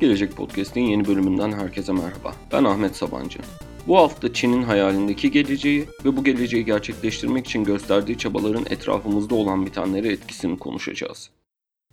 Gelecek Podcast'in yeni bölümünden herkese merhaba. Ben Ahmet Sabancı. Bu hafta Çin'in hayalindeki geleceği ve bu geleceği gerçekleştirmek için gösterdiği çabaların etrafımızda olan bitenleri etkisini konuşacağız.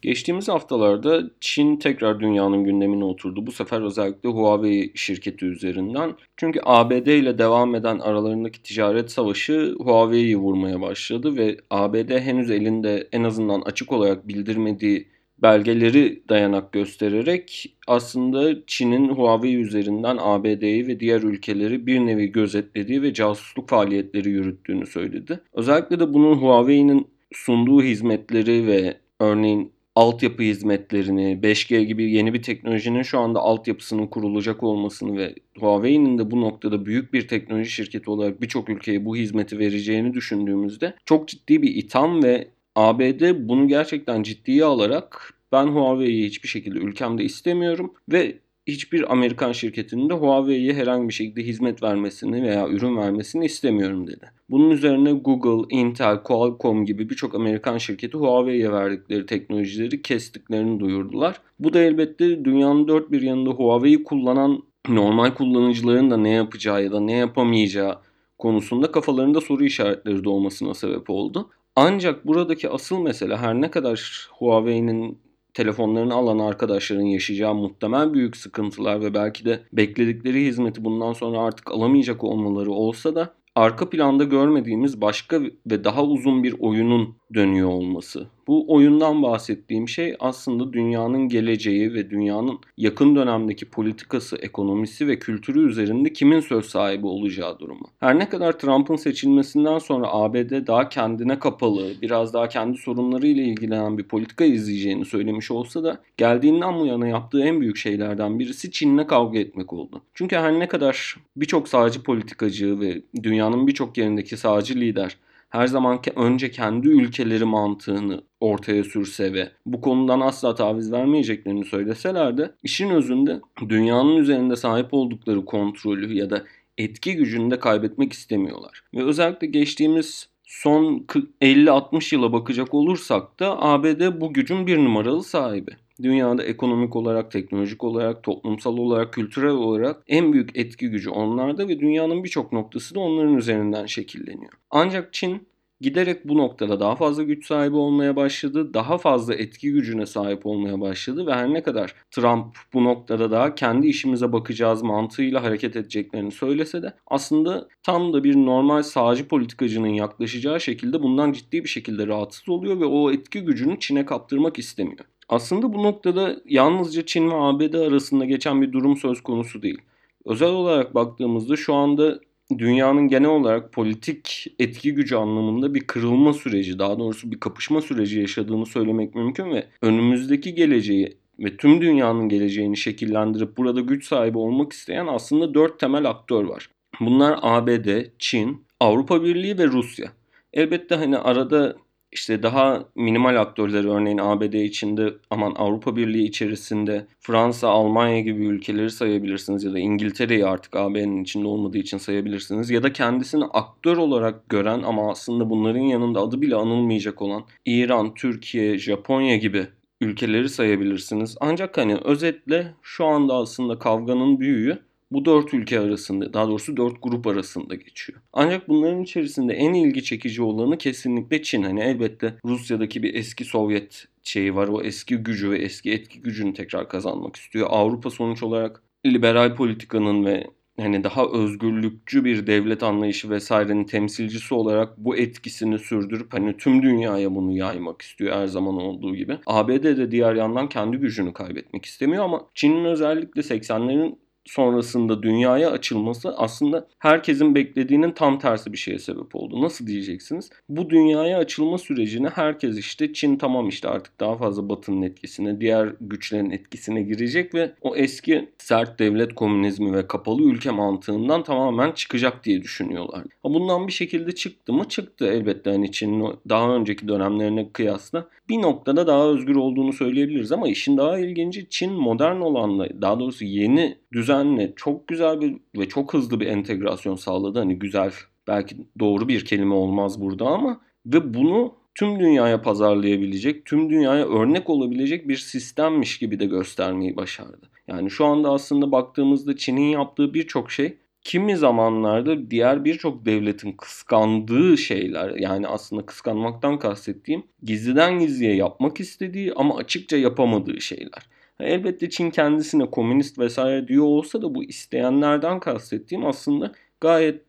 Geçtiğimiz haftalarda Çin tekrar dünyanın gündemine oturdu. Bu sefer özellikle Huawei şirketi üzerinden. Çünkü ABD ile devam eden aralarındaki ticaret savaşı Huawei'yi vurmaya başladı ve ABD henüz elinde en azından açık olarak bildirmediği belgeleri dayanak göstererek aslında Çin'in Huawei üzerinden ABD'yi ve diğer ülkeleri bir nevi gözetlediği ve casusluk faaliyetleri yürüttüğünü söyledi. Özellikle de bunun Huawei'nin sunduğu hizmetleri ve örneğin altyapı hizmetlerini, 5G gibi yeni bir teknolojinin şu anda altyapısının kurulacak olmasını ve Huawei'nin de bu noktada büyük bir teknoloji şirketi olarak birçok ülkeye bu hizmeti vereceğini düşündüğümüzde çok ciddi bir itham ve ABD bunu gerçekten ciddiye alarak ben Huawei'yi hiçbir şekilde ülkemde istemiyorum ve hiçbir Amerikan şirketinin de Huawei'ye herhangi bir şekilde hizmet vermesini veya ürün vermesini istemiyorum dedi. Bunun üzerine Google, Intel, Qualcomm gibi birçok Amerikan şirketi Huawei'ye verdikleri teknolojileri kestiklerini duyurdular. Bu da elbette dünyanın dört bir yanında Huawei'yi kullanan normal kullanıcıların da ne yapacağı ya da ne yapamayacağı konusunda kafalarında soru işaretleri doğmasına sebep oldu. Ancak buradaki asıl mesele her ne kadar Huawei'nin telefonlarını alan arkadaşların yaşayacağı muhtemel büyük sıkıntılar ve belki de bekledikleri hizmeti bundan sonra artık alamayacak olmaları olsa da arka planda görmediğimiz başka ve daha uzun bir oyunun dönüyor olması. Bu oyundan bahsettiğim şey aslında dünyanın geleceği ve dünyanın yakın dönemdeki politikası, ekonomisi ve kültürü üzerinde kimin söz sahibi olacağı durumu. Her ne kadar Trump'ın seçilmesinden sonra ABD daha kendine kapalı, biraz daha kendi sorunlarıyla ilgilenen bir politika izleyeceğini söylemiş olsa da geldiğinden bu yana yaptığı en büyük şeylerden birisi Çin'le kavga etmek oldu. Çünkü her ne kadar birçok sağcı politikacı ve dünyanın birçok yerindeki sağcı lider her zaman önce kendi ülkeleri mantığını ortaya sürse ve bu konudan asla taviz vermeyeceklerini söyleseler de işin özünde dünyanın üzerinde sahip oldukları kontrolü ya da etki gücünü de kaybetmek istemiyorlar. Ve özellikle geçtiğimiz son 50-60 yıla bakacak olursak da ABD bu gücün bir numaralı sahibi. Dünyada ekonomik olarak, teknolojik olarak, toplumsal olarak, kültürel olarak en büyük etki gücü onlarda ve dünyanın birçok noktası da onların üzerinden şekilleniyor. Ancak Çin giderek bu noktada daha fazla güç sahibi olmaya başladı. Daha fazla etki gücüne sahip olmaya başladı ve her ne kadar Trump bu noktada da kendi işimize bakacağız mantığıyla hareket edeceklerini söylese de aslında tam da bir normal sağcı politikacının yaklaşacağı şekilde bundan ciddi bir şekilde rahatsız oluyor ve o etki gücünü Çin'e kaptırmak istemiyor. Aslında bu noktada yalnızca Çin ve ABD arasında geçen bir durum söz konusu değil. Özel olarak baktığımızda şu anda dünyanın genel olarak politik etki gücü anlamında bir kırılma süreci, daha doğrusu bir kapışma süreci yaşadığını söylemek mümkün ve önümüzdeki geleceği ve tüm dünyanın geleceğini şekillendirip burada güç sahibi olmak isteyen aslında dört temel aktör var. Bunlar ABD, Çin, Avrupa Birliği ve Rusya. Elbette hani arada işte daha minimal aktörleri örneğin ABD içinde aman Avrupa Birliği içerisinde Fransa, Almanya gibi ülkeleri sayabilirsiniz ya da İngiltere'yi artık AB'nin içinde olmadığı için sayabilirsiniz ya da kendisini aktör olarak gören ama aslında bunların yanında adı bile anılmayacak olan İran, Türkiye, Japonya gibi ülkeleri sayabilirsiniz. Ancak hani özetle şu anda aslında kavganın büyüğü bu dört ülke arasında daha doğrusu dört grup arasında geçiyor. Ancak bunların içerisinde en ilgi çekici olanı kesinlikle Çin. Hani elbette Rusya'daki bir eski Sovyet şeyi var. O eski gücü ve eski etki gücünü tekrar kazanmak istiyor. Avrupa sonuç olarak liberal politikanın ve hani daha özgürlükçü bir devlet anlayışı vesairenin temsilcisi olarak bu etkisini sürdürüp hani tüm dünyaya bunu yaymak istiyor her zaman olduğu gibi. ABD de diğer yandan kendi gücünü kaybetmek istemiyor ama Çin'in özellikle 80'lerin sonrasında dünyaya açılması aslında herkesin beklediğinin tam tersi bir şeye sebep oldu. Nasıl diyeceksiniz? Bu dünyaya açılma sürecini herkes işte Çin tamam işte artık daha fazla Batı'nın etkisine, diğer güçlerin etkisine girecek ve o eski sert devlet komünizmi ve kapalı ülke mantığından tamamen çıkacak diye düşünüyorlar. Bundan bir şekilde çıktı mı? Çıktı elbette hani Çin'in daha önceki dönemlerine kıyasla bir noktada daha özgür olduğunu söyleyebiliriz ama işin daha ilginci Çin modern olanla daha doğrusu yeni düzenle çok güzel bir ve çok hızlı bir entegrasyon sağladı. Hani güzel belki doğru bir kelime olmaz burada ama ve bunu tüm dünyaya pazarlayabilecek, tüm dünyaya örnek olabilecek bir sistemmiş gibi de göstermeyi başardı. Yani şu anda aslında baktığımızda Çin'in yaptığı birçok şey kimi zamanlarda diğer birçok devletin kıskandığı şeyler yani aslında kıskanmaktan kastettiğim gizliden gizliye yapmak istediği ama açıkça yapamadığı şeyler. Elbette Çin kendisine komünist vesaire diyor olsa da bu isteyenlerden kastettiğim aslında gayet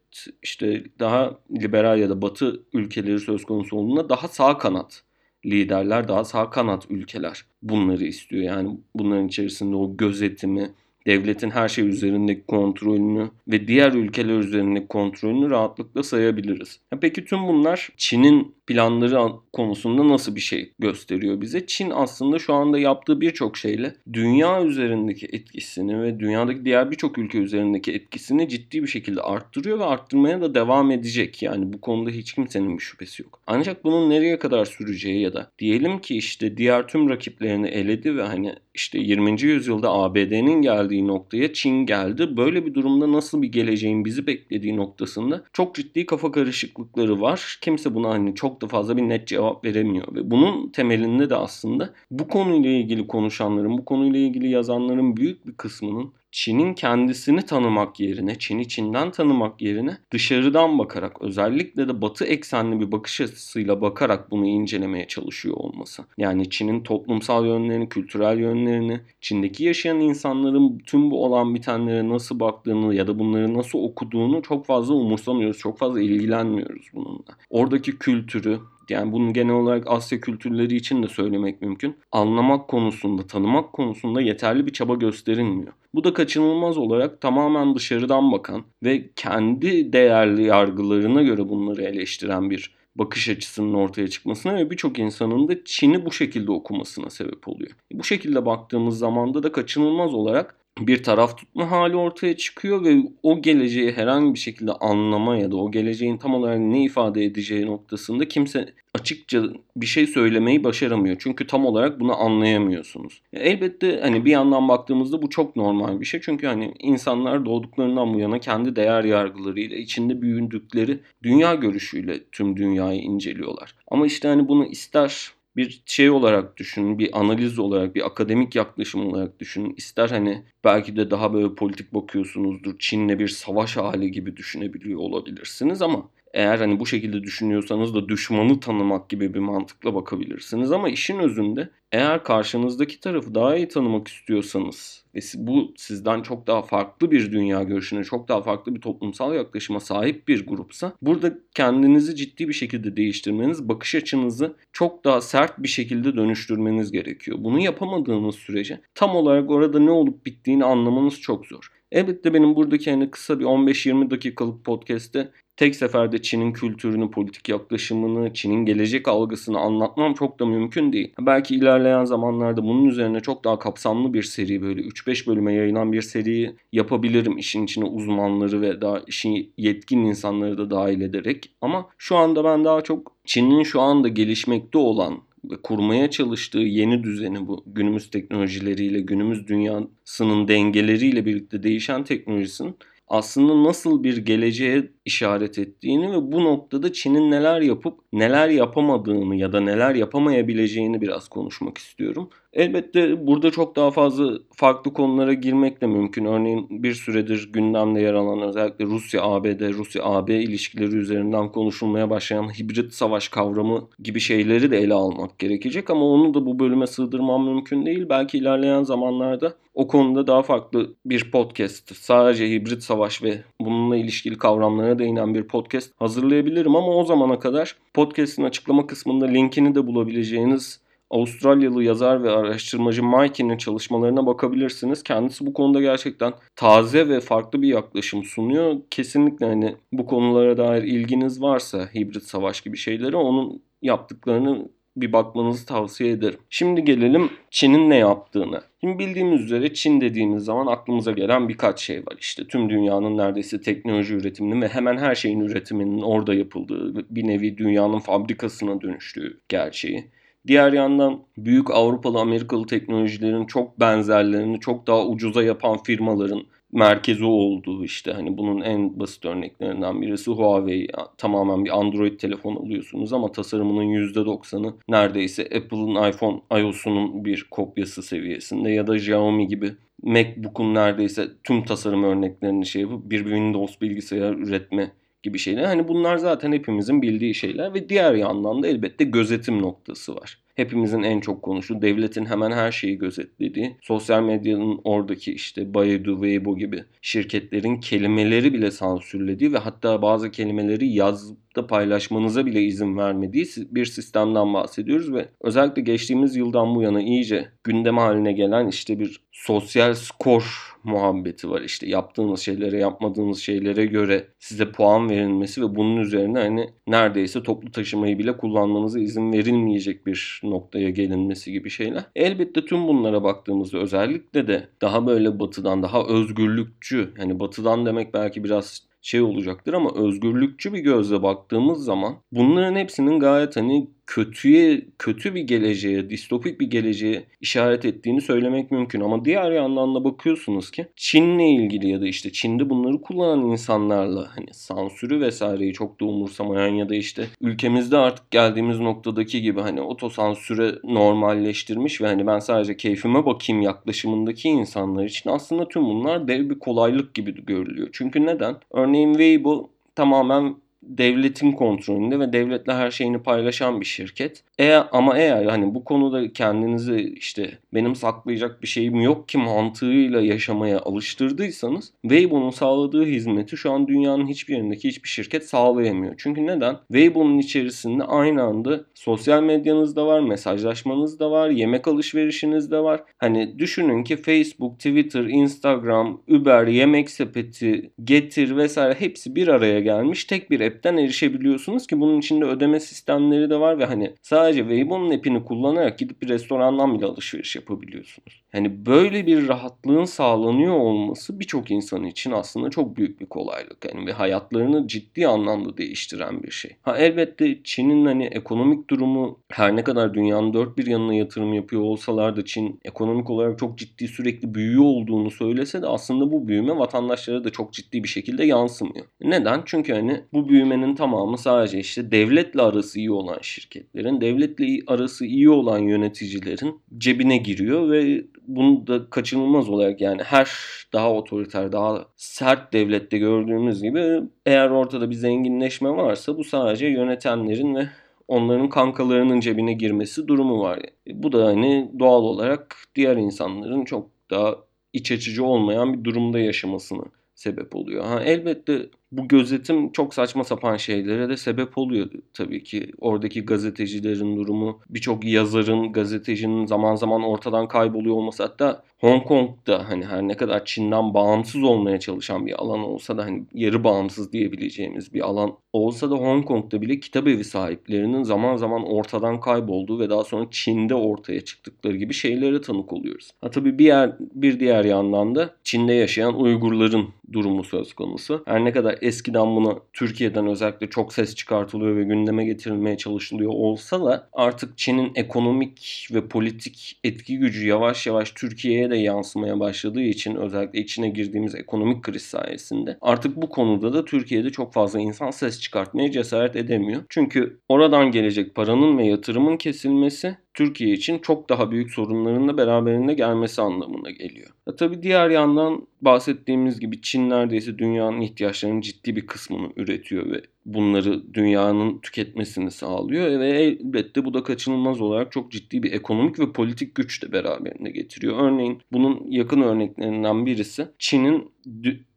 işte daha liberal ya da batı ülkeleri söz konusu olduğunda daha sağ kanat liderler, daha sağ kanat ülkeler bunları istiyor. Yani bunların içerisinde o gözetimi, devletin her şey üzerindeki kontrolünü ve diğer ülkeler üzerindeki kontrolünü rahatlıkla sayabiliriz. peki tüm bunlar Çin'in planları konusunda nasıl bir şey gösteriyor bize? Çin aslında şu anda yaptığı birçok şeyle dünya üzerindeki etkisini ve dünyadaki diğer birçok ülke üzerindeki etkisini ciddi bir şekilde arttırıyor ve arttırmaya da devam edecek. Yani bu konuda hiç kimsenin bir şüphesi yok. Ancak bunun nereye kadar süreceği ya da diyelim ki işte diğer tüm rakiplerini eledi ve hani işte 20. yüzyılda ABD'nin geldiği noktaya Çin geldi. Böyle bir durumda nasıl bir geleceğin bizi beklediği noktasında çok ciddi kafa karışıklıkları var. Kimse buna hani çok da fazla bir net cevap veremiyor. Ve bunun temelinde de aslında bu konuyla ilgili konuşanların, bu konuyla ilgili yazanların büyük bir kısmının Çin'in kendisini tanımak yerine, Çin'i Çin'den tanımak yerine dışarıdan bakarak özellikle de batı eksenli bir bakış açısıyla bakarak bunu incelemeye çalışıyor olması. Yani Çin'in toplumsal yönlerini, kültürel yönlerini, Çin'deki yaşayan insanların tüm bu olan bitenlere nasıl baktığını ya da bunları nasıl okuduğunu çok fazla umursamıyoruz, çok fazla ilgilenmiyoruz bununla. Oradaki kültürü, yani bunu genel olarak Asya kültürleri için de söylemek mümkün. Anlamak konusunda, tanımak konusunda yeterli bir çaba gösterilmiyor. Bu da kaçınılmaz olarak tamamen dışarıdan bakan ve kendi değerli yargılarına göre bunları eleştiren bir bakış açısının ortaya çıkmasına ve birçok insanın da Çin'i bu şekilde okumasına sebep oluyor. Bu şekilde baktığımız zamanda da kaçınılmaz olarak bir taraf tutma hali ortaya çıkıyor ve o geleceği herhangi bir şekilde anlama ya da o geleceğin tam olarak ne ifade edeceği noktasında kimse açıkça bir şey söylemeyi başaramıyor. Çünkü tam olarak bunu anlayamıyorsunuz. Elbette hani bir yandan baktığımızda bu çok normal bir şey. Çünkü hani insanlar doğduklarından bu yana kendi değer yargılarıyla içinde büyüdükleri dünya görüşüyle tüm dünyayı inceliyorlar. Ama işte hani bunu ister bir şey olarak düşünün, bir analiz olarak, bir akademik yaklaşım olarak düşünün. İster hani belki de daha böyle politik bakıyorsunuzdur. Çin'le bir savaş hali gibi düşünebiliyor olabilirsiniz ama eğer hani bu şekilde düşünüyorsanız da düşmanı tanımak gibi bir mantıkla bakabilirsiniz. Ama işin özünde eğer karşınızdaki tarafı daha iyi tanımak istiyorsanız ve bu sizden çok daha farklı bir dünya görüşüne, çok daha farklı bir toplumsal yaklaşıma sahip bir grupsa burada kendinizi ciddi bir şekilde değiştirmeniz, bakış açınızı çok daha sert bir şekilde dönüştürmeniz gerekiyor. Bunu yapamadığınız sürece tam olarak orada ne olup bittiğini anlamanız çok zor. Elbette benim buradaki hani kısa bir 15-20 dakikalık podcast'te tek seferde Çin'in kültürünü, politik yaklaşımını, Çin'in gelecek algısını anlatmam çok da mümkün değil. Belki ilerleyen zamanlarda bunun üzerine çok daha kapsamlı bir seri böyle 3-5 bölüme yayılan bir seri yapabilirim. işin içine uzmanları ve daha işin yetkin insanları da dahil ederek. Ama şu anda ben daha çok Çin'in şu anda gelişmekte olan ve kurmaya çalıştığı yeni düzeni bu günümüz teknolojileriyle, günümüz dünyasının dengeleriyle birlikte değişen teknolojisinin aslında nasıl bir geleceğe işaret ettiğini ve bu noktada Çin'in neler yapıp neler yapamadığını ya da neler yapamayabileceğini biraz konuşmak istiyorum. Elbette burada çok daha fazla farklı konulara girmek de mümkün. Örneğin bir süredir gündemde yer alan özellikle Rusya-ABD, Rusya-AB ilişkileri üzerinden konuşulmaya başlayan hibrit savaş kavramı gibi şeyleri de ele almak gerekecek ama onu da bu bölüme sığdırmam mümkün değil. Belki ilerleyen zamanlarda o konuda daha farklı bir podcast, sadece hibrit savaş ve bununla ilişkili kavramlara değinen bir podcast hazırlayabilirim ama o zamana kadar podcast'in açıklama kısmında linkini de bulabileceğiniz Avustralyalı yazar ve araştırmacı Mikey'nin çalışmalarına bakabilirsiniz. Kendisi bu konuda gerçekten taze ve farklı bir yaklaşım sunuyor. Kesinlikle hani bu konulara dair ilginiz varsa hibrit savaş gibi şeylere onun yaptıklarını bir bakmanızı tavsiye ederim. Şimdi gelelim Çin'in ne yaptığını. Şimdi bildiğimiz üzere Çin dediğimiz zaman aklımıza gelen birkaç şey var. İşte tüm dünyanın neredeyse teknoloji üretiminin ve hemen her şeyin üretiminin orada yapıldığı, bir nevi dünyanın fabrikasına dönüştüğü gerçeği. Diğer yandan büyük Avrupalı Amerikalı teknolojilerin çok benzerlerini çok daha ucuza yapan firmaların merkezi olduğu işte hani bunun en basit örneklerinden birisi Huawei. Tamamen bir Android telefon alıyorsunuz ama tasarımının %90'ı neredeyse Apple'ın iPhone iOS'unun bir kopyası seviyesinde ya da Xiaomi gibi MacBook'un neredeyse tüm tasarım örneklerini şey yapıp bir Windows bilgisayar üretme gibi şeyler. Hani bunlar zaten hepimizin bildiği şeyler ve diğer yandan da elbette gözetim noktası var hepimizin en çok konuştuğu, devletin hemen her şeyi gözetlediği, sosyal medyanın oradaki işte Baidu, Weibo gibi şirketlerin kelimeleri bile sansürlediği ve hatta bazı kelimeleri yazda paylaşmanıza bile izin vermediği bir sistemden bahsediyoruz ve özellikle geçtiğimiz yıldan bu yana iyice gündem haline gelen işte bir sosyal skor muhabbeti var. İşte yaptığınız şeylere yapmadığınız şeylere göre size puan verilmesi ve bunun üzerine hani neredeyse toplu taşımayı bile kullanmanıza izin verilmeyecek bir noktaya gelinmesi gibi şeyler. Elbette tüm bunlara baktığımızda özellikle de daha böyle batıdan daha özgürlükçü hani batıdan demek belki biraz şey olacaktır ama özgürlükçü bir gözle baktığımız zaman bunların hepsinin gayet hani kötüye kötü bir geleceğe, distopik bir geleceğe işaret ettiğini söylemek mümkün. Ama diğer yandan da bakıyorsunuz ki Çin'le ilgili ya da işte Çin'de bunları kullanan insanlarla hani sansürü vesaireyi çok da umursamayan ya da işte ülkemizde artık geldiğimiz noktadaki gibi hani otosansüre normalleştirmiş ve hani ben sadece keyfime bakayım yaklaşımındaki insanlar için aslında tüm bunlar dev bir kolaylık gibi görülüyor. Çünkü neden? Örneğin Weibo tamamen devletin kontrolünde ve devletle her şeyini paylaşan bir şirket. Eğer ama eğer hani bu konuda kendinizi işte benim saklayacak bir şeyim yok ki mantığıyla yaşamaya alıştırdıysanız Weibo'nun sağladığı hizmeti şu an dünyanın hiçbir yerindeki hiçbir şirket sağlayamıyor. Çünkü neden? Weibo'nun içerisinde aynı anda sosyal medyanız da var, mesajlaşmanız da var, yemek alışverişiniz de var. Hani düşünün ki Facebook, Twitter, Instagram, Uber, yemek sepeti, Getir vesaire hepsi bir araya gelmiş tek bir app'ten erişebiliyorsunuz ki bunun içinde ödeme sistemleri de var ve hani sadece Weibo'nun app'ini kullanarak gidip bir restorandan bile alışveriş yapabiliyorsunuz. Hani böyle bir rahatlığın sağlanıyor olması birçok insan için aslında çok büyük bir kolaylık. Yani ve hayatlarını ciddi anlamda değiştiren bir şey. Ha elbette Çin'in hani ekonomik durumu her ne kadar dünyanın dört bir yanına yatırım yapıyor olsalar da Çin ekonomik olarak çok ciddi sürekli büyüyor olduğunu söylese de aslında bu büyüme vatandaşlara da çok ciddi bir şekilde yansımıyor. Neden? Çünkü hani bu büyümenin tamamı sadece işte devletle arası iyi olan şirketlerin, devletle arası iyi olan yöneticilerin cebine giriyor ve bunu da kaçınılmaz olarak yani her daha otoriter, daha sert devlette gördüğümüz gibi eğer ortada bir zenginleşme varsa bu sadece yönetenlerin ve onların kankalarının cebine girmesi durumu var. Bu da hani doğal olarak diğer insanların çok daha iç açıcı olmayan bir durumda yaşamasını sebep oluyor. Ha, elbette bu gözetim çok saçma sapan şeylere de sebep oluyor tabii ki. Oradaki gazetecilerin durumu, birçok yazarın, gazetecinin zaman zaman ortadan kayboluyor olması hatta Hong Kong'da hani her ne kadar Çin'den bağımsız olmaya çalışan bir alan olsa da hani yarı bağımsız diyebileceğimiz bir alan olsa da Hong Kong'da bile kitap evi sahiplerinin zaman zaman ortadan kaybolduğu ve daha sonra Çin'de ortaya çıktıkları gibi şeylere tanık oluyoruz. Ha tabii bir yer bir diğer yandan da Çin'de yaşayan Uygurların durumu söz konusu. Her ne kadar eskiden buna Türkiye'den özellikle çok ses çıkartılıyor ve gündeme getirilmeye çalışılıyor olsa da artık Çin'in ekonomik ve politik etki gücü yavaş yavaş Türkiye'ye de yansımaya başladığı için özellikle içine girdiğimiz ekonomik kriz sayesinde artık bu konuda da Türkiye'de çok fazla insan ses çıkartmaya cesaret edemiyor. Çünkü oradan gelecek paranın ve yatırımın kesilmesi Türkiye için çok daha büyük sorunların da beraberinde gelmesi anlamına geliyor. Ya tabii diğer yandan bahsettiğimiz gibi Çin neredeyse dünyanın ihtiyaçlarının ciddi bir kısmını üretiyor ve bunları dünyanın tüketmesini sağlıyor ve elbette bu da kaçınılmaz olarak çok ciddi bir ekonomik ve politik güç de beraberinde getiriyor. Örneğin bunun yakın örneklerinden birisi Çin'in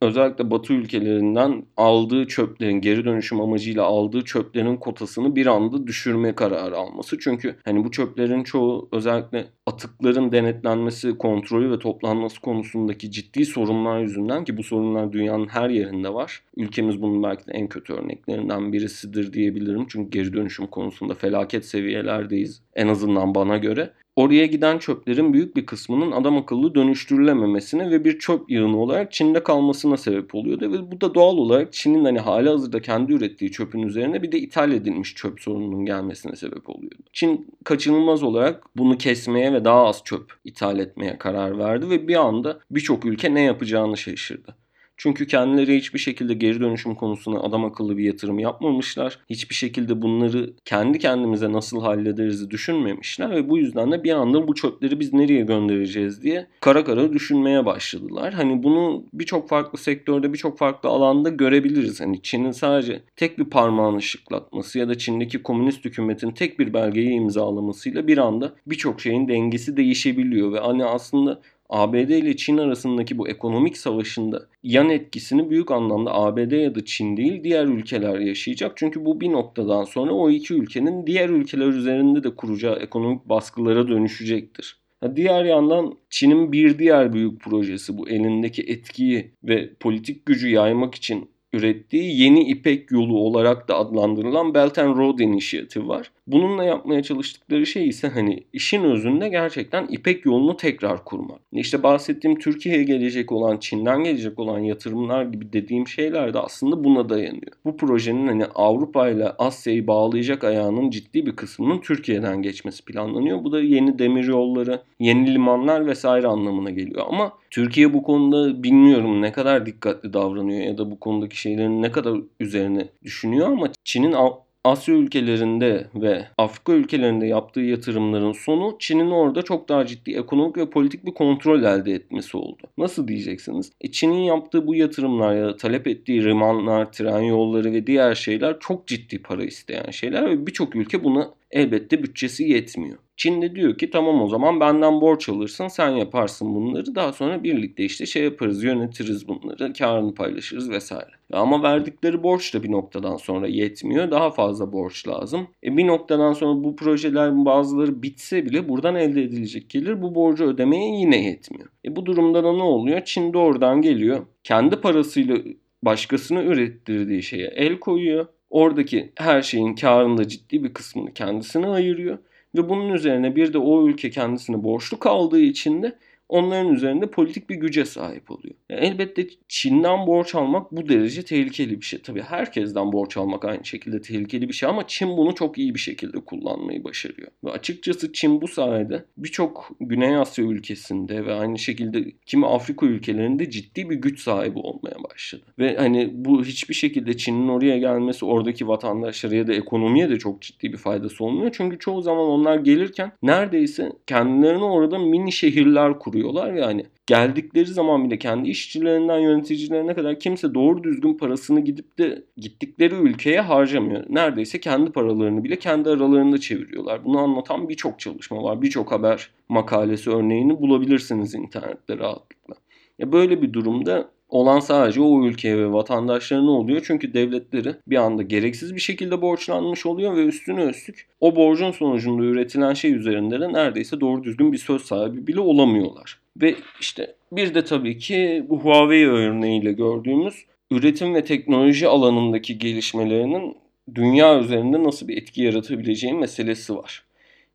özellikle Batı ülkelerinden aldığı çöplerin geri dönüşüm amacıyla aldığı çöplerin kotasını bir anda düşürme kararı alması. Çünkü hani bu çöplerin çoğu özellikle atıkların denetlenmesi, kontrolü ve toplanması konusundaki ciddi sorunlar yüzünden ki bu sorunlar dünyanın her yerinde var. Ülkemiz bunun belki de en kötü örneklerinden birisidir diyebilirim. Çünkü geri dönüşüm konusunda felaket seviyelerdeyiz en azından bana göre. Oraya giden çöplerin büyük bir kısmının adam akıllı dönüştürülememesine ve bir çöp yığını olarak Çin'de kalmasına sebep oluyordu. Ve bu da doğal olarak Çin'in hani hali hazırda kendi ürettiği çöpün üzerine bir de ithal edilmiş çöp sorununun gelmesine sebep oluyordu. Çin kaçınılmaz olarak bunu kesmeye ve daha az çöp ithal etmeye karar verdi ve bir anda birçok ülke ne yapacağını şaşırdı. Çünkü kendileri hiçbir şekilde geri dönüşüm konusuna adam akıllı bir yatırım yapmamışlar. Hiçbir şekilde bunları kendi kendimize nasıl hallederiz düşünmemişler ve bu yüzden de bir anda bu çöpleri biz nereye göndereceğiz diye kara kara düşünmeye başladılar. Hani bunu birçok farklı sektörde, birçok farklı alanda görebiliriz. Hani Çin'in sadece tek bir parmağını şıklatması ya da Çin'deki komünist hükümetin tek bir belgeyi imzalamasıyla bir anda birçok şeyin dengesi değişebiliyor ve hani aslında ABD ile Çin arasındaki bu ekonomik savaşında yan etkisini büyük anlamda ABD ya da Çin değil diğer ülkeler yaşayacak. Çünkü bu bir noktadan sonra o iki ülkenin diğer ülkeler üzerinde de kuracağı ekonomik baskılara dönüşecektir. Diğer yandan Çin'in bir diğer büyük projesi bu elindeki etkiyi ve politik gücü yaymak için ürettiği yeni İpek yolu olarak da adlandırılan Belt and Road Initiative var. Bununla yapmaya çalıştıkları şey ise hani işin özünde gerçekten İpek yolunu tekrar kurmak. İşte bahsettiğim Türkiye'ye gelecek olan, Çin'den gelecek olan yatırımlar gibi dediğim şeyler de aslında buna dayanıyor. Bu projenin hani Avrupa ile Asya'yı bağlayacak ayağının ciddi bir kısmının Türkiye'den geçmesi planlanıyor. Bu da yeni demir yolları, yeni limanlar vesaire anlamına geliyor. Ama Türkiye bu konuda bilmiyorum ne kadar dikkatli davranıyor ya da bu konudaki şeylerin ne kadar üzerine düşünüyor ama Çin'in Asya ülkelerinde ve Afrika ülkelerinde yaptığı yatırımların sonu Çin'in orada çok daha ciddi ekonomik ve politik bir kontrol elde etmesi oldu. Nasıl diyeceksiniz? E Çin'in yaptığı bu yatırımlar ya da talep ettiği limanlar, tren yolları ve diğer şeyler çok ciddi para isteyen şeyler ve birçok ülke buna elbette bütçesi yetmiyor. Çin de diyor ki tamam o zaman benden borç alırsın sen yaparsın bunları daha sonra birlikte işte şey yaparız yönetiriz bunları karını paylaşırız vesaire. Ama verdikleri borç da bir noktadan sonra yetmiyor daha fazla borç lazım. E bir noktadan sonra bu projelerin bazıları bitse bile buradan elde edilecek gelir bu borcu ödemeye yine yetmiyor. E bu durumda da ne oluyor? Çin doğrudan geliyor kendi parasıyla başkasını ürettirdiği şeye el koyuyor. Oradaki her şeyin karında ciddi bir kısmını kendisine ayırıyor ve bunun üzerine bir de o ülke kendisine borçlu kaldığı için de onların üzerinde politik bir güce sahip oluyor. Yani elbette Çin'den borç almak bu derece tehlikeli bir şey. Tabii herkesten borç almak aynı şekilde tehlikeli bir şey ama Çin bunu çok iyi bir şekilde kullanmayı başarıyor. Ve açıkçası Çin bu sayede birçok Güney Asya ülkesinde ve aynı şekilde kimi Afrika ülkelerinde ciddi bir güç sahibi olmaya başladı. Ve hani bu hiçbir şekilde Çin'in oraya gelmesi oradaki vatandaşlara ya da ekonomiye de çok ciddi bir faydası olmuyor. Çünkü çoğu zaman onlar gelirken neredeyse kendilerine orada mini şehirler kuruyor kuruyorlar yani. Geldikleri zaman bile kendi işçilerinden yöneticilerine kadar kimse doğru düzgün parasını gidip de gittikleri ülkeye harcamıyor. Neredeyse kendi paralarını bile kendi aralarında çeviriyorlar. Bunu anlatan birçok çalışma var. Birçok haber makalesi örneğini bulabilirsiniz internette rahatlıkla. Ya böyle bir durumda olan sadece o ülkeye ve vatandaşlarına oluyor. Çünkü devletleri bir anda gereksiz bir şekilde borçlanmış oluyor ve üstüne üstlük o borcun sonucunda üretilen şey üzerinde de neredeyse doğru düzgün bir söz sahibi bile olamıyorlar. Ve işte bir de tabii ki bu Huawei örneğiyle gördüğümüz üretim ve teknoloji alanındaki gelişmelerinin dünya üzerinde nasıl bir etki yaratabileceği meselesi var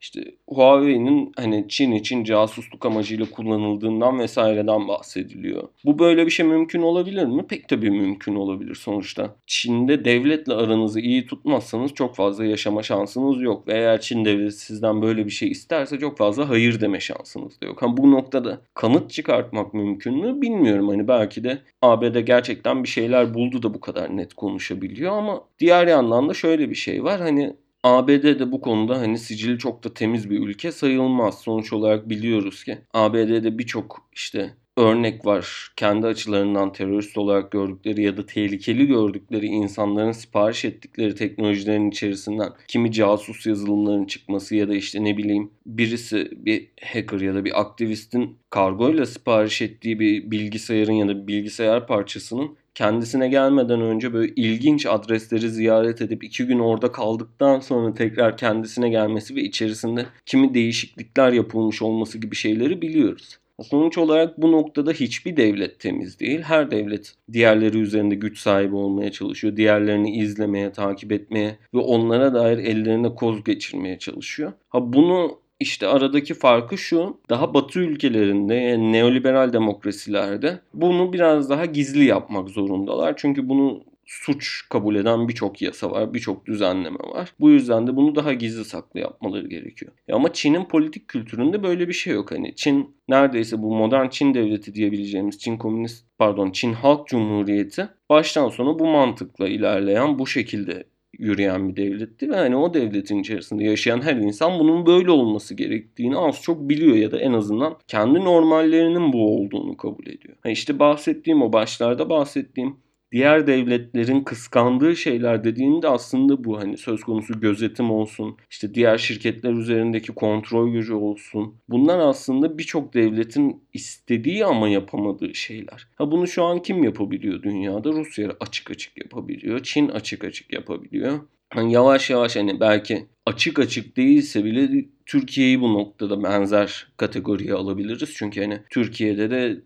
işte Huawei'nin hani Çin için casusluk amacıyla kullanıldığından vesaireden bahsediliyor. Bu böyle bir şey mümkün olabilir mi? Pek tabii mümkün olabilir sonuçta. Çin'de devletle aranızı iyi tutmazsanız çok fazla yaşama şansınız yok. Ve eğer Çin devleti sizden böyle bir şey isterse çok fazla hayır deme şansınız da yok. Hani bu noktada kanıt çıkartmak mümkün mü bilmiyorum. Hani belki de ABD gerçekten bir şeyler buldu da bu kadar net konuşabiliyor ama diğer yandan da şöyle bir şey var. Hani ABD de bu konuda hani sicili çok da temiz bir ülke sayılmaz. Sonuç olarak biliyoruz ki ABD'de birçok işte örnek var. Kendi açılarından terörist olarak gördükleri ya da tehlikeli gördükleri insanların sipariş ettikleri teknolojilerin içerisinden kimi casus yazılımların çıkması ya da işte ne bileyim birisi bir hacker ya da bir aktivistin kargoyla sipariş ettiği bir bilgisayarın ya da bir bilgisayar parçasının kendisine gelmeden önce böyle ilginç adresleri ziyaret edip iki gün orada kaldıktan sonra tekrar kendisine gelmesi ve içerisinde kimi değişiklikler yapılmış olması gibi şeyleri biliyoruz. Sonuç olarak bu noktada hiçbir devlet temiz değil. Her devlet diğerleri üzerinde güç sahibi olmaya çalışıyor. Diğerlerini izlemeye, takip etmeye ve onlara dair ellerine koz geçirmeye çalışıyor. Ha bunu işte aradaki farkı şu. Daha batı ülkelerinde yani neoliberal demokrasilerde bunu biraz daha gizli yapmak zorundalar. Çünkü bunu suç kabul eden birçok yasa var, birçok düzenleme var. Bu yüzden de bunu daha gizli saklı yapmaları gerekiyor. Ya ama Çin'in politik kültüründe böyle bir şey yok. Hani Çin neredeyse bu modern Çin devleti diyebileceğimiz Çin Komünist pardon Çin Halk Cumhuriyeti baştan sona bu mantıkla ilerleyen, bu şekilde yürüyen bir devletti ve hani o devletin içerisinde yaşayan her insan bunun böyle olması gerektiğini az çok biliyor ya da en azından kendi normallerinin bu olduğunu kabul ediyor. Yani işte bahsettiğim o başlarda bahsettiğim diğer devletlerin kıskandığı şeyler dediğimde aslında bu hani söz konusu gözetim olsun, işte diğer şirketler üzerindeki kontrol gücü olsun. Bunlar aslında birçok devletin istediği ama yapamadığı şeyler. Ha bunu şu an kim yapabiliyor dünyada? Rusya açık açık yapabiliyor. Çin açık açık yapabiliyor. Hani yavaş yavaş hani belki açık açık değilse bile Türkiye'yi bu noktada benzer kategoriye alabiliriz. Çünkü hani Türkiye'de de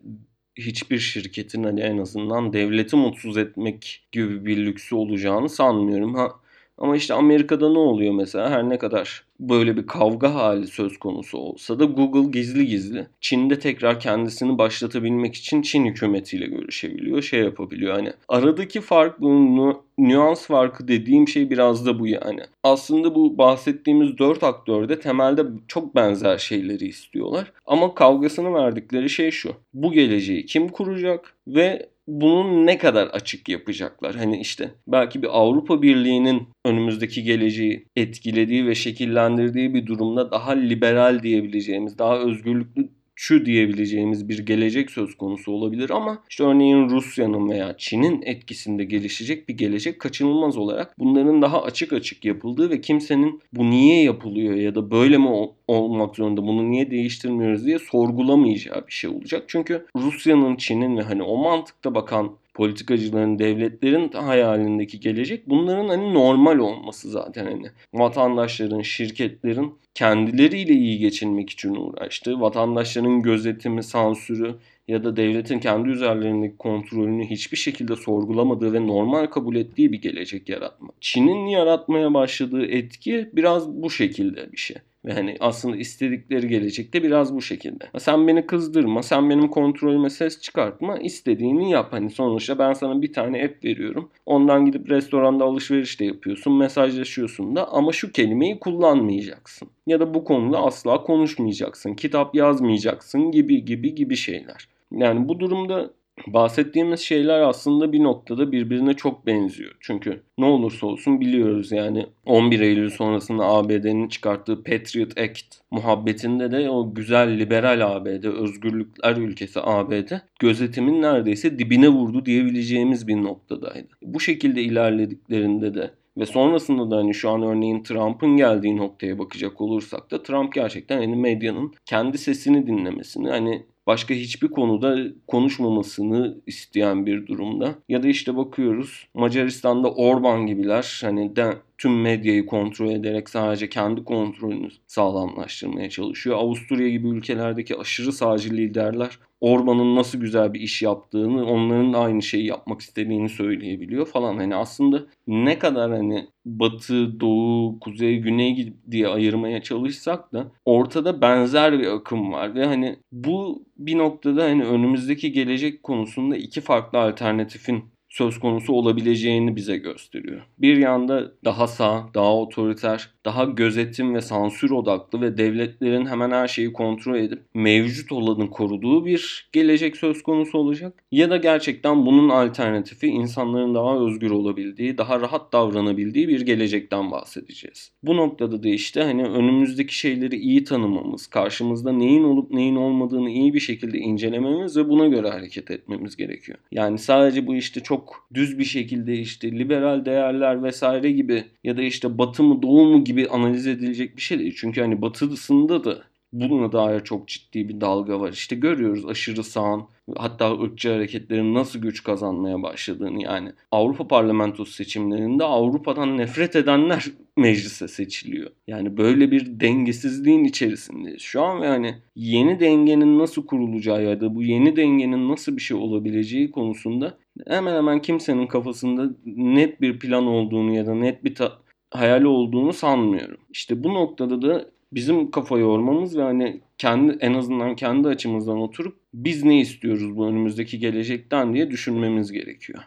hiçbir şirketin hani en azından devleti mutsuz etmek gibi bir lüksü olacağını sanmıyorum. Ha, ama işte Amerika'da ne oluyor mesela her ne kadar böyle bir kavga hali söz konusu olsa da Google gizli gizli Çin'de tekrar kendisini başlatabilmek için Çin hükümetiyle görüşebiliyor, şey yapabiliyor. Hani aradaki fark nüans farkı dediğim şey biraz da bu yani. Aslında bu bahsettiğimiz dört aktörde temelde çok benzer şeyleri istiyorlar. Ama kavgasını verdikleri şey şu. Bu geleceği kim kuracak ve bunun ne kadar açık yapacaklar? Hani işte belki bir Avrupa Birliği'nin önümüzdeki geleceği etkilediği ve şekillendirdiği bir durumda daha liberal diyebileceğimiz, daha özgürlüklü şu diyebileceğimiz bir gelecek söz konusu olabilir ama işte örneğin Rusya'nın veya Çin'in etkisinde gelişecek bir gelecek kaçınılmaz olarak bunların daha açık açık yapıldığı ve kimsenin bu niye yapılıyor ya da böyle mi olmak zorunda bunu niye değiştirmiyoruz diye sorgulamayacağı bir şey olacak. Çünkü Rusya'nın, Çin'in ve hani o mantıkta bakan politikacıların, devletlerin hayalindeki gelecek bunların hani normal olması zaten hani vatandaşların, şirketlerin kendileriyle iyi geçinmek için uğraştı. Vatandaşların gözetimi, sansürü ya da devletin kendi üzerlerindeki kontrolünü hiçbir şekilde sorgulamadığı ve normal kabul ettiği bir gelecek yaratma. Çin'in yaratmaya başladığı etki biraz bu şekilde bir şey. Ve hani aslında istedikleri gelecekte biraz bu şekilde. Sen beni kızdırma, sen benim kontrolüme ses çıkartma, istediğini yap. Hani sonuçta ben sana bir tane app veriyorum. Ondan gidip restoranda alışveriş de yapıyorsun, mesajlaşıyorsun da ama şu kelimeyi kullanmayacaksın. Ya da bu konuda asla konuşmayacaksın, kitap yazmayacaksın gibi gibi gibi şeyler. Yani bu durumda bahsettiğimiz şeyler aslında bir noktada birbirine çok benziyor. Çünkü ne olursa olsun biliyoruz yani 11 Eylül sonrasında ABD'nin çıkarttığı Patriot Act muhabbetinde de o güzel liberal ABD, özgürlükler ülkesi ABD gözetimin neredeyse dibine vurdu diyebileceğimiz bir noktadaydı. Bu şekilde ilerlediklerinde de ve sonrasında da hani şu an örneğin Trump'ın geldiği noktaya bakacak olursak da Trump gerçekten hani medyanın kendi sesini dinlemesini hani başka hiçbir konuda konuşmamasını isteyen bir durumda. Ya da işte bakıyoruz Macaristan'da Orban gibiler hani tüm medyayı kontrol ederek sadece kendi kontrolünü sağlamlaştırmaya çalışıyor. Avusturya gibi ülkelerdeki aşırı sağcı liderler Orban'ın nasıl güzel bir iş yaptığını, onların aynı şeyi yapmak istediğini söyleyebiliyor falan. Hani aslında ne kadar hani batı, doğu, kuzey, güney diye ayırmaya çalışsak da ortada benzer bir akım var ve hani bu bir noktada hani önümüzdeki gelecek konusunda iki farklı alternatifin söz konusu olabileceğini bize gösteriyor. Bir yanda daha sağ, daha otoriter, daha gözetim ve sansür odaklı ve devletlerin hemen her şeyi kontrol edip mevcut olanı koruduğu bir gelecek söz konusu olacak. Ya da gerçekten bunun alternatifi insanların daha özgür olabildiği, daha rahat davranabildiği bir gelecekten bahsedeceğiz. Bu noktada da işte hani önümüzdeki şeyleri iyi tanımamız, karşımızda neyin olup neyin olmadığını iyi bir şekilde incelememiz ve buna göre hareket etmemiz gerekiyor. Yani sadece bu işte çok düz bir şekilde işte liberal değerler vesaire gibi ya da işte batı mı doğu mu gibi analiz edilecek bir şey değil. Çünkü hani batısında da Buna dair çok ciddi bir dalga var. İşte görüyoruz aşırı sağın hatta ırkçı hareketlerin nasıl güç kazanmaya başladığını yani. Avrupa Parlamentosu seçimlerinde Avrupa'dan nefret edenler meclise seçiliyor. Yani böyle bir dengesizliğin içerisindeyiz şu an ve hani yeni dengenin nasıl kurulacağı ya da bu yeni dengenin nasıl bir şey olabileceği konusunda hemen hemen kimsenin kafasında net bir plan olduğunu ya da net bir ta- hayali olduğunu sanmıyorum. İşte bu noktada da bizim kafa yormamız ve hani kendi en azından kendi açımızdan oturup biz ne istiyoruz bu önümüzdeki gelecekten diye düşünmemiz gerekiyor.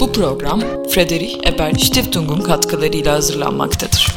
Bu program Friedrich Ebert Stiftung'un katkılarıyla hazırlanmaktadır.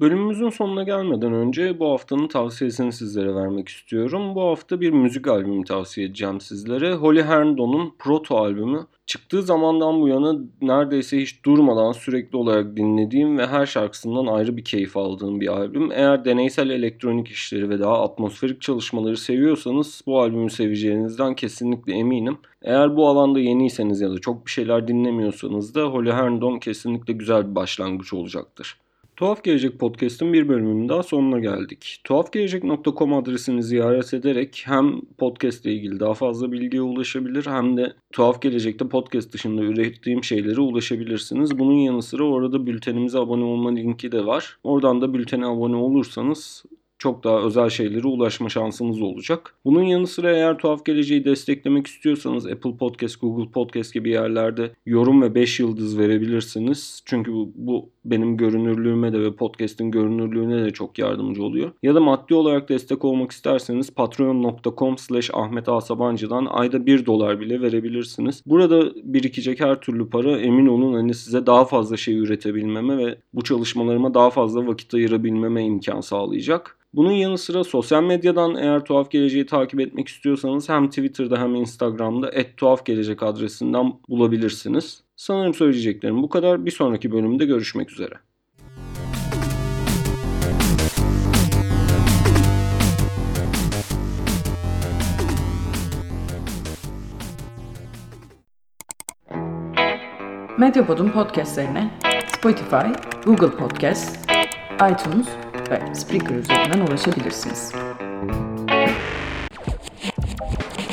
Bölümümüzün sonuna gelmeden önce bu haftanın tavsiyesini sizlere vermek istiyorum. Bu hafta bir müzik albümü tavsiye edeceğim sizlere. Holly Herndon'un Proto albümü. Çıktığı zamandan bu yana neredeyse hiç durmadan sürekli olarak dinlediğim ve her şarkısından ayrı bir keyif aldığım bir albüm. Eğer deneysel elektronik işleri ve daha atmosferik çalışmaları seviyorsanız bu albümü seveceğinizden kesinlikle eminim. Eğer bu alanda yeniyseniz ya da çok bir şeyler dinlemiyorsanız da Holly Herndon kesinlikle güzel bir başlangıç olacaktır. Tuhaf Gelecek Podcast'ın bir bölümünün daha sonuna geldik. Tuhafgelecek.com adresini ziyaret ederek hem podcast ile ilgili daha fazla bilgiye ulaşabilir hem de Tuhaf Gelecek'te podcast dışında ürettiğim şeylere ulaşabilirsiniz. Bunun yanı sıra orada bültenimize abone olma linki de var. Oradan da bültene abone olursanız çok daha özel şeylere ulaşma şansınız olacak. Bunun yanı sıra eğer Tuhaf Geleceği desteklemek istiyorsanız Apple Podcast, Google Podcast gibi yerlerde yorum ve 5 yıldız verebilirsiniz. Çünkü bu, bu benim görünürlüğüme de ve podcast'in görünürlüğüne de çok yardımcı oluyor. Ya da maddi olarak destek olmak isterseniz patreon.com slash Ahmet Asabancı'dan ayda 1 dolar bile verebilirsiniz. Burada birikecek her türlü para emin olun hani size daha fazla şey üretebilmeme ve bu çalışmalarıma daha fazla vakit ayırabilmeme imkan sağlayacak. Bunun yanı sıra sosyal medyadan eğer Tuhaf Geleceği takip etmek istiyorsanız hem Twitter'da hem Instagram'da @tuhafgelecek adresinden bulabilirsiniz. Sanırım söyleyeceklerim bu kadar. Bir sonraki bölümde görüşmek üzere. Medyapod'un podcastlerine Spotify, Google Podcast, iTunes ve Spreaker üzerinden ulaşabilirsiniz.